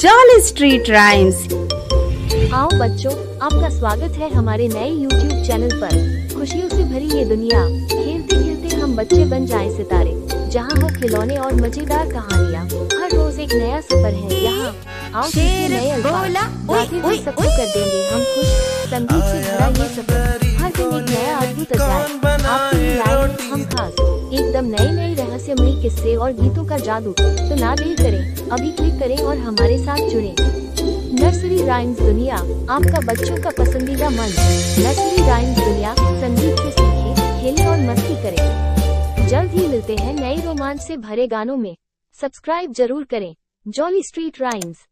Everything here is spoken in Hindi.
जॉली स्ट्रीट राइम्स आओ बच्चों आपका स्वागत है हमारे नए YouTube चैनल पर। खुशियों से भरी ये दुनिया। खेलते खेलते हम बच्चे बन जाएँ सितारे जहाँ हो खिलौने और मज़ेदार कहानियाँ। हर रोज एक नया सफ़र है यहाँ आओ नए बातें सबको कर देंगे। हम खुश संगीत से भरा ये सफ़र। हर दिन एक नया अद्भुत अध्याय। आपके लिए हम खास एकदम नए नए रहस्यमयी किस्से और गीतों का जादू तो ना देर करें, अभी क्लिक करें और हमारे साथ जुड़े। नर्सरी राइम्स दुनिया, आपका बच्चों का पसंदीदा मंच। नर्सरी राइम्स दुनिया, संगीत से सीखे, खेले और मस्ती करें। जल्द ही मिलते हैं नए रोमांच से भरे गानों में। सब्सक्राइब ज़रूर करें। Jolly street rhymes